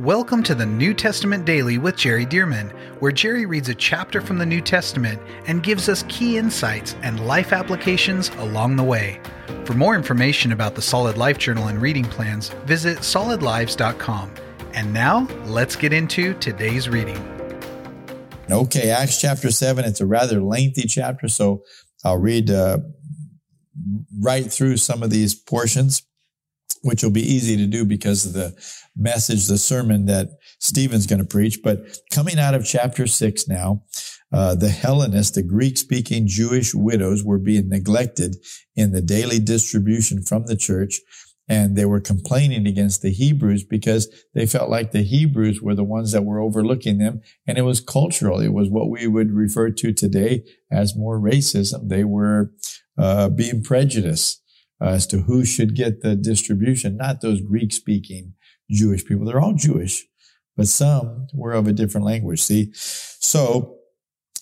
Welcome to the New Testament Daily with Jerry Dirmann, where Jerry reads a chapter from the New Testament and gives us key insights and life applications along the way. For more information about the Solid Life Journal and reading plans, visit solidlives.com. And now, let's get into today's reading. Okay, Acts chapter 7. It's a rather lengthy chapter, so I'll read uh, right through some of these portions which will be easy to do because of the message, the sermon that Stephen's going to preach. But coming out of chapter six now, uh, the Hellenists, the Greek speaking Jewish widows were being neglected in the daily distribution from the church. And they were complaining against the Hebrews because they felt like the Hebrews were the ones that were overlooking them. And it was cultural. It was what we would refer to today as more racism. They were uh, being prejudiced uh, as to who should get the distribution, not those Greek speaking Jewish people. They're all Jewish, but some were of a different language. See, so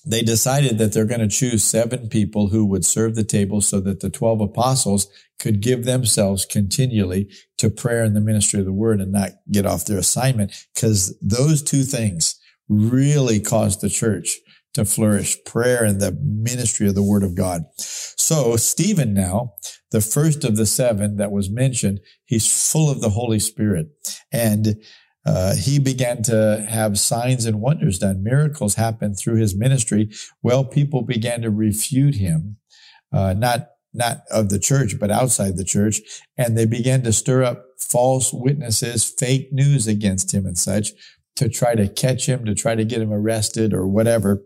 they decided that they're going to choose seven people who would serve the table so that the 12 apostles could give themselves continually to prayer and the ministry of the word and not get off their assignment because those two things really caused the church to flourish prayer and the ministry of the word of God. So Stephen now, the first of the seven that was mentioned, he's full of the Holy Spirit and uh, he began to have signs and wonders done. Miracles happened through his ministry. Well, people began to refute him, uh, not not of the church, but outside the church, and they began to stir up false witnesses, fake news against him, and such to try to catch him, to try to get him arrested or whatever.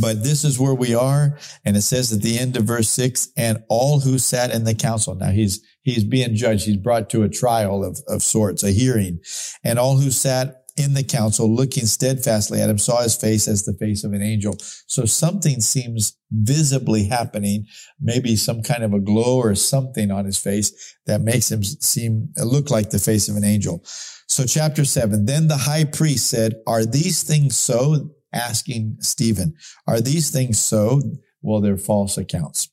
But this is where we are. And it says at the end of verse six, and all who sat in the council. Now he's, he's being judged. He's brought to a trial of, of sorts, a hearing. And all who sat in the council looking steadfastly at him saw his face as the face of an angel. So something seems visibly happening, maybe some kind of a glow or something on his face that makes him seem, look like the face of an angel. So chapter seven, then the high priest said, are these things so? Asking Stephen, Are these things so? Well, they're false accounts.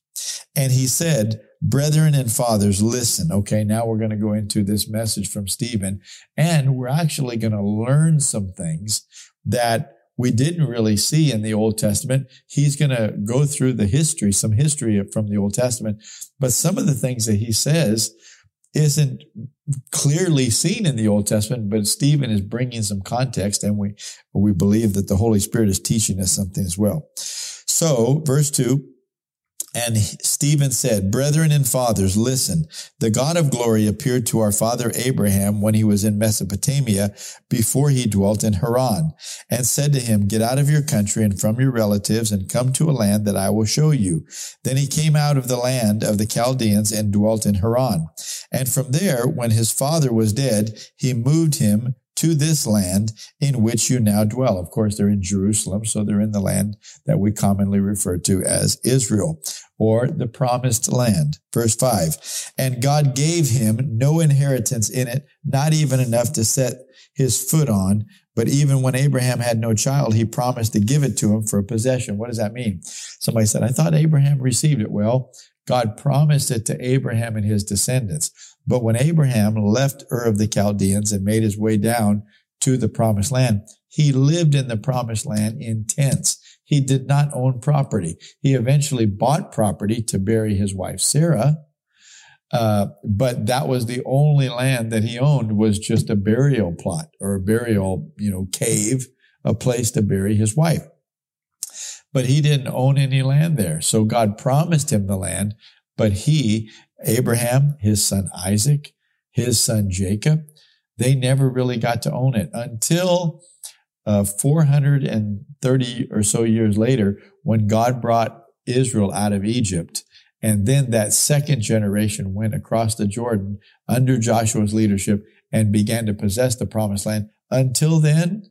And he said, Brethren and fathers, listen. Okay, now we're going to go into this message from Stephen, and we're actually going to learn some things that we didn't really see in the Old Testament. He's going to go through the history, some history from the Old Testament, but some of the things that he says isn't clearly seen in the Old Testament, but Stephen is bringing some context and we, we believe that the Holy Spirit is teaching us something as well. So verse two, and Stephen said, Brethren and fathers, listen. The God of glory appeared to our father Abraham when he was in Mesopotamia before he dwelt in Haran and said to him, Get out of your country and from your relatives and come to a land that I will show you. Then he came out of the land of the Chaldeans and dwelt in Haran. And from there, when his father was dead, he moved him to this land in which you now dwell. Of course, they're in Jerusalem, so they're in the land that we commonly refer to as Israel or the promised land. Verse five. And God gave him no inheritance in it, not even enough to set his foot on. But even when Abraham had no child, he promised to give it to him for a possession. What does that mean? Somebody said, I thought Abraham received it. Well, God promised it to Abraham and his descendants. But when Abraham left Ur of the Chaldeans and made his way down to the promised land, he lived in the promised land in tents. He did not own property. He eventually bought property to bury his wife Sarah. Uh, but that was the only land that he owned was just a burial plot or a burial, you know, cave, a place to bury his wife. But he didn't own any land there. So God promised him the land, but he Abraham, his son Isaac, his son Jacob, they never really got to own it until uh, 430 or so years later when God brought Israel out of Egypt. And then that second generation went across the Jordan under Joshua's leadership and began to possess the promised land. Until then,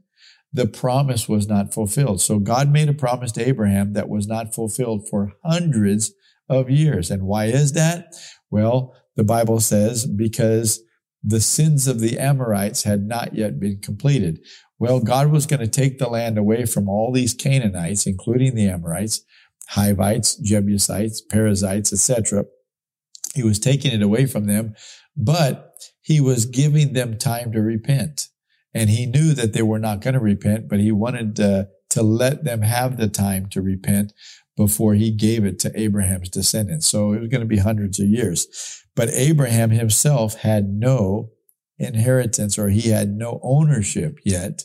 the promise was not fulfilled. So God made a promise to Abraham that was not fulfilled for hundreds of years. And why is that? Well, the Bible says because the sins of the Amorites had not yet been completed. Well, God was going to take the land away from all these Canaanites, including the Amorites, Hivites, Jebusites, Perizzites, etc. He was taking it away from them, but he was giving them time to repent. And he knew that they were not going to repent, but he wanted uh, to let them have the time to repent before he gave it to Abraham's descendants. So it was going to be hundreds of years. But Abraham himself had no inheritance or he had no ownership yet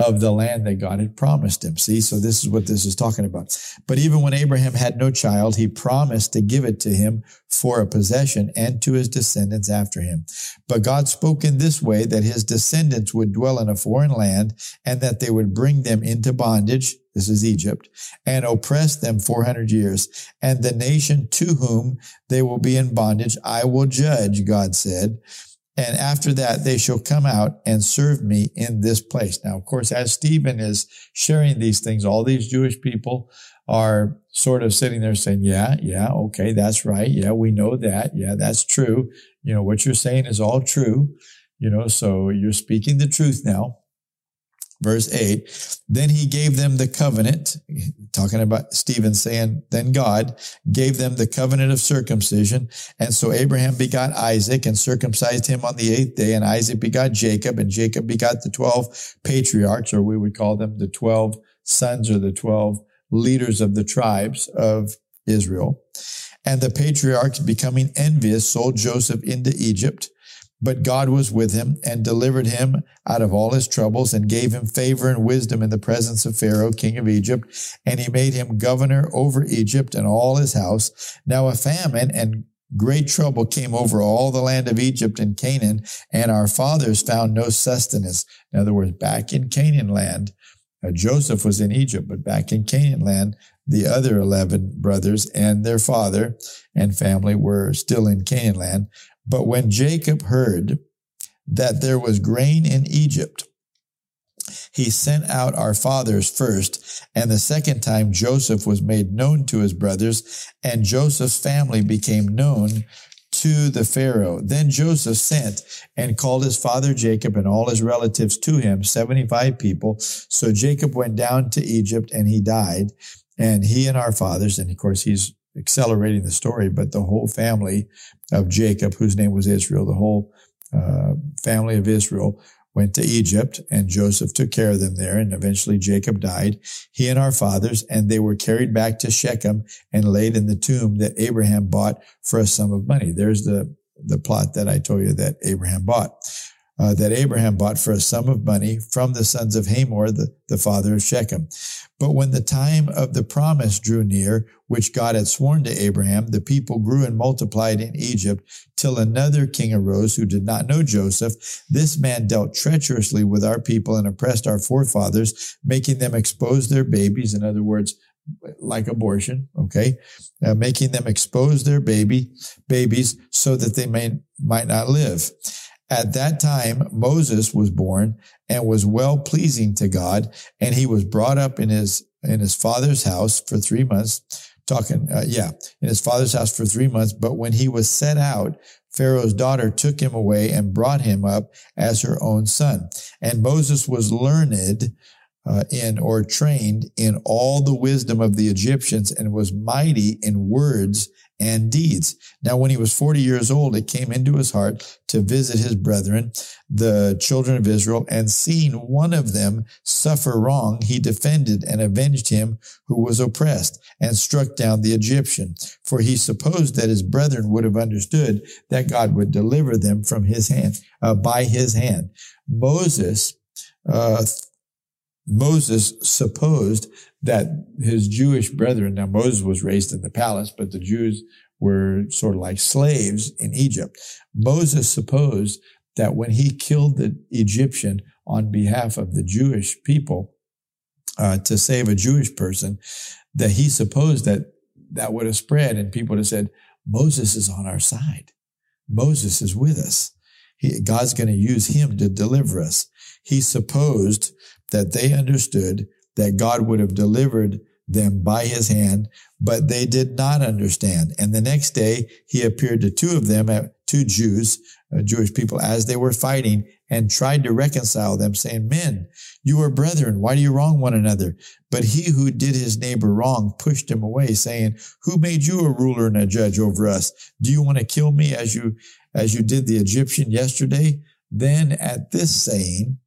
of the land that God had promised him. See, so this is what this is talking about. But even when Abraham had no child, he promised to give it to him for a possession and to his descendants after him. But God spoke in this way that his descendants would dwell in a foreign land and that they would bring them into bondage. This is Egypt and oppress them 400 years. And the nation to whom they will be in bondage, I will judge, God said and after that, they shall come out and serve me in this place. Now, of course, as Stephen is sharing these things, all these Jewish people are sort of sitting there saying, yeah, yeah, okay, that's right. Yeah, we know that. Yeah, that's true. You know, what you're saying is all true. You know, so you're speaking the truth now verse 8 then he gave them the covenant talking about stephen saying then god gave them the covenant of circumcision. And so abraham begot isaac and circumcised him on the eighth day. And isaac begot jacob and jacob begot the 12 patriarchs or we would call them the 12 sons or the 12 leaders of the tribes of israel. And the patriarchs becoming envious sold joseph into egypt but God was with him and delivered him out of all his troubles and gave him favor and wisdom in the presence of Pharaoh, king of Egypt. And he made him governor over Egypt and all his house. Now a famine and great trouble came over all the land of Egypt and Canaan, and our fathers found no sustenance. In other words, back in Canaan land, uh, Joseph was in Egypt, but back in Canaan land, the other 11 brothers and their father and family were still in Canaan land. But when Jacob heard that there was grain in Egypt, he sent out our fathers first, and the second time Joseph was made known to his brothers, and Joseph's family became known to the Pharaoh. Then Joseph sent and called his father Jacob and all his relatives to him, 75 people. So Jacob went down to Egypt and he died, and he and our fathers, and of course he's accelerating the story, but the whole family of Jacob, whose name was Israel, the whole uh, family of Israel went to Egypt and Joseph took care of them there. And eventually Jacob died, he and our fathers, and they were carried back to Shechem and laid in the tomb that Abraham bought for a sum of money. There's the, the plot that I told you that Abraham bought uh, that Abraham bought for a sum of money from the sons of Hamor, the, the father of Shechem. But when the time of the promise drew near, which God had sworn to Abraham, the people grew and multiplied in Egypt till another king arose who did not know Joseph. This man dealt treacherously with our people and oppressed our forefathers, making them expose their babies. In other words, like abortion, okay, uh, making them expose their baby babies so that they may might not live. At that time, Moses was born and was well pleasing to God, and he was brought up in his in his father's house for three months. Talking, uh, yeah, in his father's house for three months. But when he was set out, Pharaoh's daughter took him away and brought him up as her own son. And Moses was learned uh, in or trained in all the wisdom of the Egyptians and was mighty in words and deeds. Now, when he was 40 years old, it came into his heart to visit his brethren, the children of Israel, and seeing one of them suffer wrong, he defended and avenged him who was oppressed and struck down the Egyptian. For he supposed that his brethren would have understood that God would deliver them from his hand, uh, by his hand. Moses, uh, Moses supposed that his Jewish brethren, now Moses was raised in the palace, but the Jews were sort of like slaves in Egypt. Moses supposed that when he killed the Egyptian on behalf of the Jewish people uh, to save a Jewish person, that he supposed that that would have spread and people would have said, Moses is on our side. Moses is with us. He, God's going to use him to deliver us. He supposed that they understood that God would have delivered them by his hand, but they did not understand. And the next day he appeared to two of them, two Jews, uh, Jewish people, as they were fighting and tried to reconcile them, saying, Men, you are brethren. Why do you wrong one another? But he who did his neighbor wrong pushed him away, saying, Who made you a ruler and a judge over us? Do you want to kill me as you, as you did the Egyptian yesterday? Then at this saying,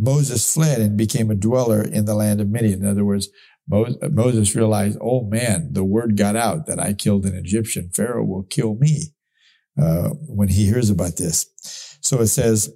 Moses fled and became a dweller in the land of Midian. In other words, Moses realized, oh man, the word got out that I killed an Egyptian. Pharaoh will kill me uh, when he hears about this. So it says,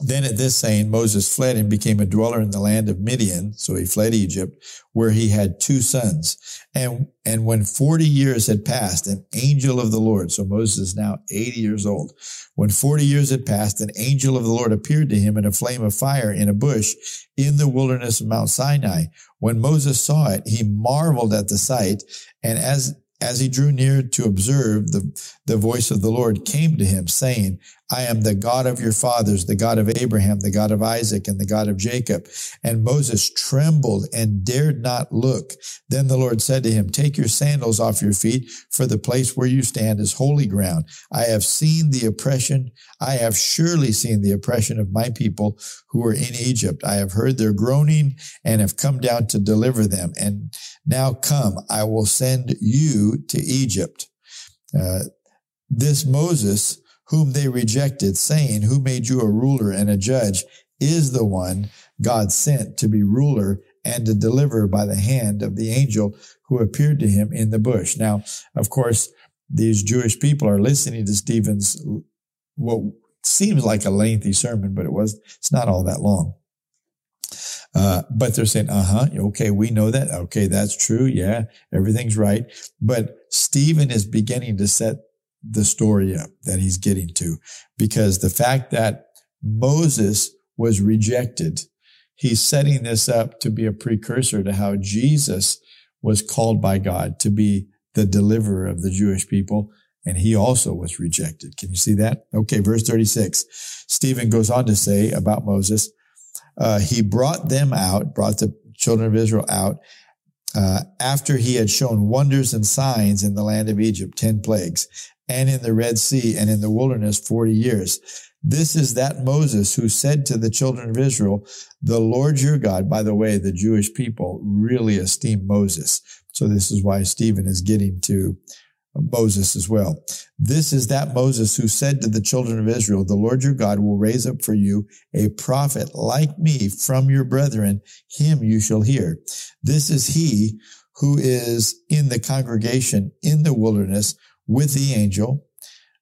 then at this saying, Moses fled and became a dweller in the land of Midian. So he fled Egypt, where he had two sons. And, and when 40 years had passed, an angel of the Lord, so Moses is now 80 years old. When 40 years had passed, an angel of the Lord appeared to him in a flame of fire in a bush in the wilderness of Mount Sinai. When Moses saw it, he marveled at the sight. And as as he drew near to observe, the, the voice of the Lord came to him, saying, I am the God of your fathers, the God of Abraham, the God of Isaac, and the God of Jacob. And Moses trembled and dared not look. Then the Lord said to him, Take your sandals off your feet, for the place where you stand is holy ground. I have seen the oppression. I have surely seen the oppression of my people who are in Egypt. I have heard their groaning and have come down to deliver them. And now come, I will send you to Egypt. Uh, this Moses, whom they rejected, saying, Who made you a ruler and a judge, is the one God sent to be ruler and to deliver by the hand of the angel who appeared to him in the bush. Now, of course, these Jewish people are listening to Stephen's, what seems like a lengthy sermon, but it was, it's not all that long. Uh, but they're saying, uh huh, okay, we know that. Okay, that's true. Yeah, everything's right. But Stephen is beginning to set the story up that he's getting to because the fact that Moses was rejected, he's setting this up to be a precursor to how Jesus was called by God to be the deliverer of the Jewish people. And he also was rejected. Can you see that? Okay, verse 36. Stephen goes on to say about Moses, uh, he brought them out, brought the children of Israel out, uh, after he had shown wonders and signs in the land of Egypt, 10 plagues and in the Red Sea and in the wilderness 40 years. This is that Moses who said to the children of Israel, the Lord your God, by the way, the Jewish people really esteem Moses. So this is why Stephen is getting to Moses as well. This is that Moses who said to the children of Israel, the Lord your God will raise up for you a prophet like me from your brethren. Him you shall hear. This is he who is in the congregation in the wilderness with the angel.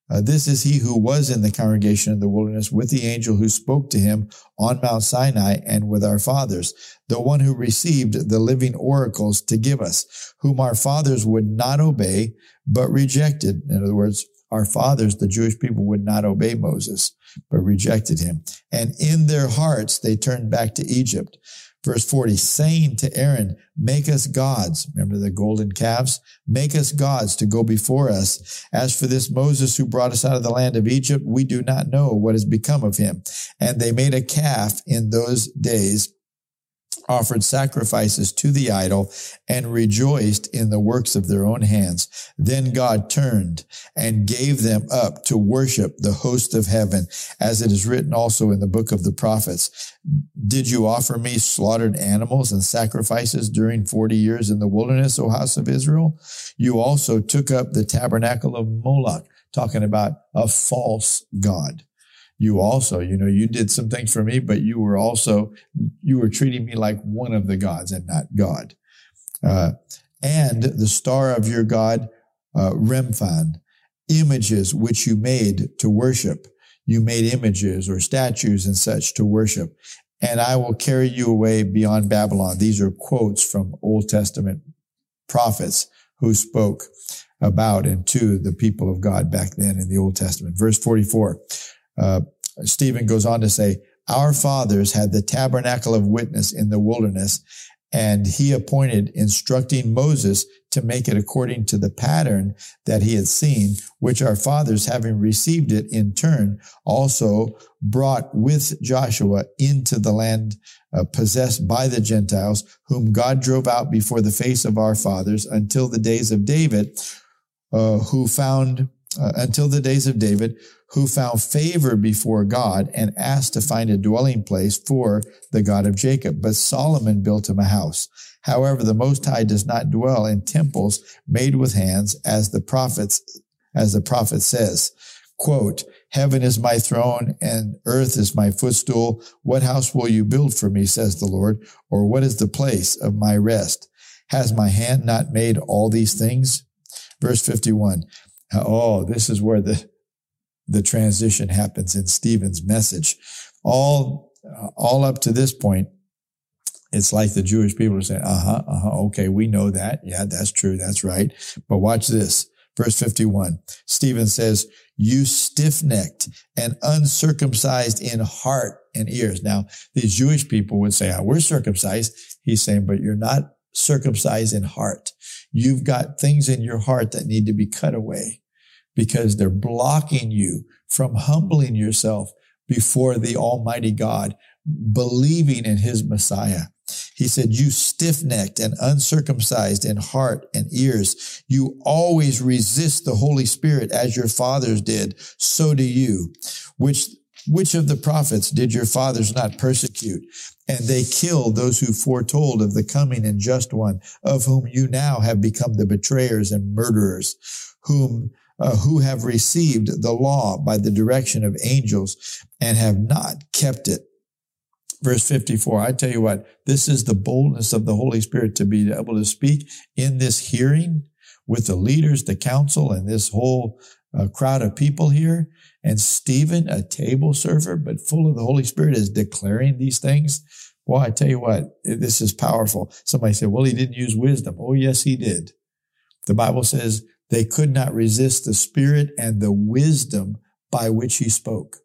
Uh, this is he who was in the congregation in the wilderness with the angel who spoke to him on Mount Sinai and with our fathers, the one who received the living oracles to give us, whom our fathers would not obey, but rejected. In other words, our fathers, the Jewish people, would not obey Moses, but rejected him. And in their hearts, they turned back to Egypt. Verse 40, saying to Aaron, make us gods. Remember the golden calves? Make us gods to go before us. As for this Moses who brought us out of the land of Egypt, we do not know what has become of him. And they made a calf in those days offered sacrifices to the idol and rejoiced in the works of their own hands. Then God turned and gave them up to worship the host of heaven, as it is written also in the book of the prophets. Did you offer me slaughtered animals and sacrifices during 40 years in the wilderness, O house of Israel? You also took up the tabernacle of Moloch, talking about a false God you also, you know, you did some things for me, but you were also, you were treating me like one of the gods and not God. Uh, and the star of your God, uh, Remphan, images which you made to worship. You made images or statues and such to worship. And I will carry you away beyond Babylon. These are quotes from Old Testament prophets who spoke about and to the people of God back then in the Old Testament. Verse 44. Uh, Stephen goes on to say, our fathers had the tabernacle of witness in the wilderness, and he appointed instructing Moses to make it according to the pattern that he had seen, which our fathers, having received it in turn, also brought with Joshua into the land uh, possessed by the Gentiles, whom God drove out before the face of our fathers until the days of David, uh, who found, uh, until the days of David, who found favor before God and asked to find a dwelling place for the God of Jacob. But Solomon built him a house. However, the Most High does not dwell in temples made with hands as the prophets, as the prophet says, quote, Heaven is my throne and earth is my footstool. What house will you build for me, says the Lord? Or what is the place of my rest? Has my hand not made all these things? Verse 51. Oh, this is where the, the transition happens in Stephen's message. All, all up to this point, it's like the Jewish people are saying, uh huh, uh huh, okay, we know that. Yeah, that's true. That's right. But watch this. Verse 51. Stephen says, you stiff-necked and uncircumcised in heart and ears. Now, these Jewish people would say, oh, we're circumcised. He's saying, but you're not circumcised in heart. You've got things in your heart that need to be cut away because they're blocking you from humbling yourself before the Almighty God, believing in His Messiah. He said, you stiff-necked and uncircumcised in heart and ears. You always resist the Holy Spirit as your fathers did. So do you. Which, which of the prophets did your fathers not persecute? And they killed those who foretold of the coming and just one, of whom you now have become the betrayers and murderers, whom uh, who have received the law by the direction of angels and have not kept it verse 54. I tell you what, this is the boldness of the Holy Spirit to be able to speak in this hearing with the leaders, the council, and this whole uh, crowd of people here. And Stephen, a table server, but full of the Holy Spirit, is declaring these things. Well, I tell you what, this is powerful. Somebody said, well, he didn't use wisdom. Oh, yes, he did. The Bible says they could not resist the spirit and the wisdom by which he spoke.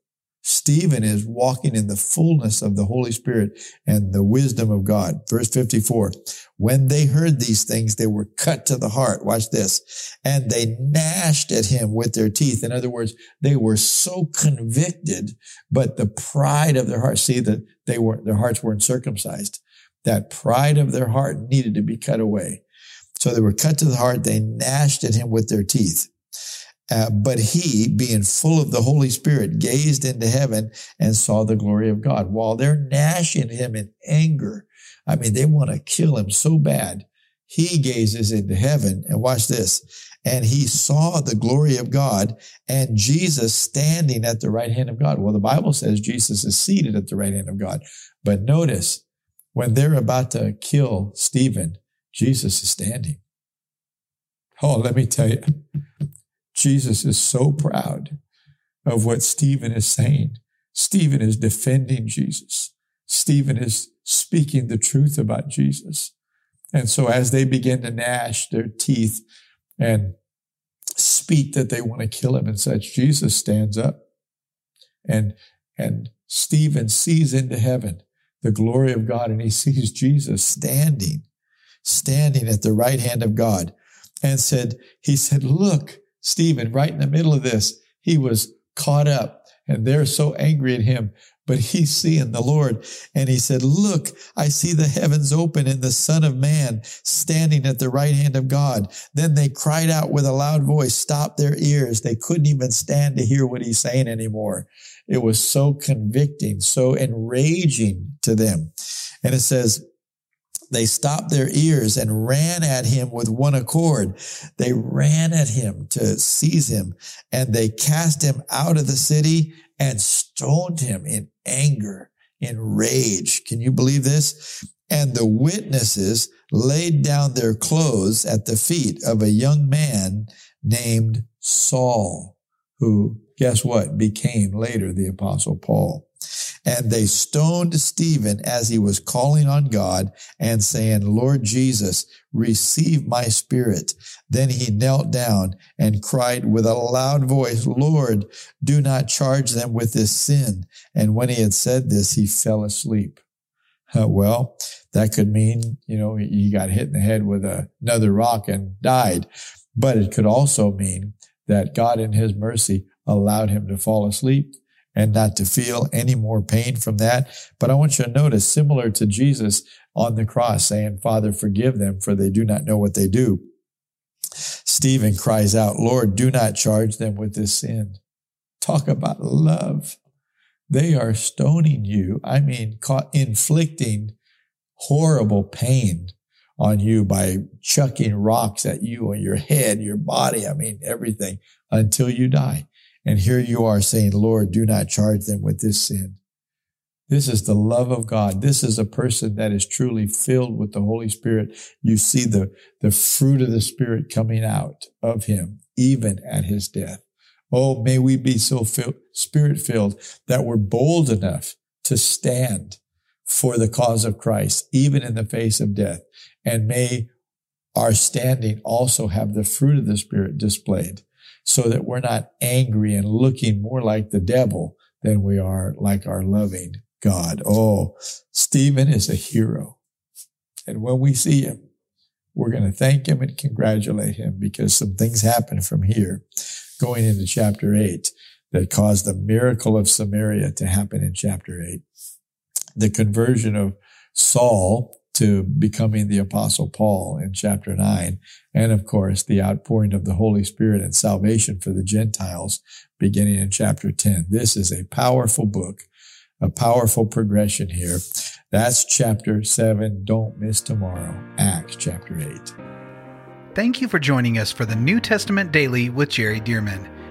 Stephen is walking in the fullness of the Holy Spirit and the wisdom of God. Verse 54. When they heard these things, they were cut to the heart. Watch this. And they gnashed at him with their teeth. In other words, they were so convicted, but the pride of their heart, see that they were, their hearts weren't circumcised. That pride of their heart needed to be cut away. So they were cut to the heart. They gnashed at him with their teeth. Uh, but he, being full of the Holy Spirit, gazed into heaven and saw the glory of God. While they're gnashing him in anger, I mean, they want to kill him so bad. He gazes into heaven and watch this. And he saw the glory of God and Jesus standing at the right hand of God. Well, the Bible says Jesus is seated at the right hand of God. But notice when they're about to kill Stephen, Jesus is standing. Oh, let me tell you, Jesus is so proud of what Stephen is saying. Stephen is defending Jesus. Stephen is speaking the truth about Jesus. And so as they begin to gnash their teeth and speak that they want to kill him and such, Jesus stands up and, and Stephen sees into heaven the glory of God and he sees Jesus standing, standing at the right hand of God and said, he said, look, Stephen, right in the middle of this, he was caught up and they're so angry at him, but he's seeing the Lord. And he said, look, I see the heavens open and the son of man standing at the right hand of God. Then they cried out with a loud voice, stopped their ears. They couldn't even stand to hear what he's saying anymore. It was so convicting, so enraging to them. And it says, they stopped their ears and ran at him with one accord. They ran at him to seize him and they cast him out of the city and stoned him in anger, in rage. Can you believe this? And the witnesses laid down their clothes at the feet of a young man named Saul, who, guess what, became later the apostle Paul. And they stoned Stephen as he was calling on God and saying, Lord Jesus, receive my spirit. Then he knelt down and cried with a loud voice, Lord, do not charge them with this sin. And when he had said this, he fell asleep. Well, that could mean, you know, he got hit in the head with another rock and died. But it could also mean that God in his mercy allowed him to fall asleep and not to feel any more pain from that. But I want you to notice, similar to Jesus on the cross saying, Father, forgive them for they do not know what they do. Stephen cries out, Lord, do not charge them with this sin. Talk about love. They are stoning you. I mean, inflicting horrible pain on you by chucking rocks at you on your head, your body. I mean, everything until you die. And here you are saying, Lord, do not charge them with this sin. This is the love of God. This is a person that is truly filled with the Holy Spirit. You see the, the fruit of the Spirit coming out of him, even at his death. Oh, may we be so spirit filled that we're bold enough to stand for the cause of Christ, even in the face of death. And may our standing also have the fruit of the Spirit displayed so that we're not angry and looking more like the devil than we are like our loving God. Oh, Stephen is a hero. And when we see him, we're going to thank him and congratulate him because some things happen from here going into chapter 8 that caused the miracle of Samaria to happen in chapter 8. The conversion of Saul to becoming the apostle Paul in chapter 9. And of course, the outpouring of the Holy Spirit and salvation for the Gentiles beginning in chapter 10. This is a powerful book a powerful progression here. That's chapter 7. Don't miss tomorrow. Acts chapter 8. Thank you for joining us for the New Testament Daily with Jerry Dirmann.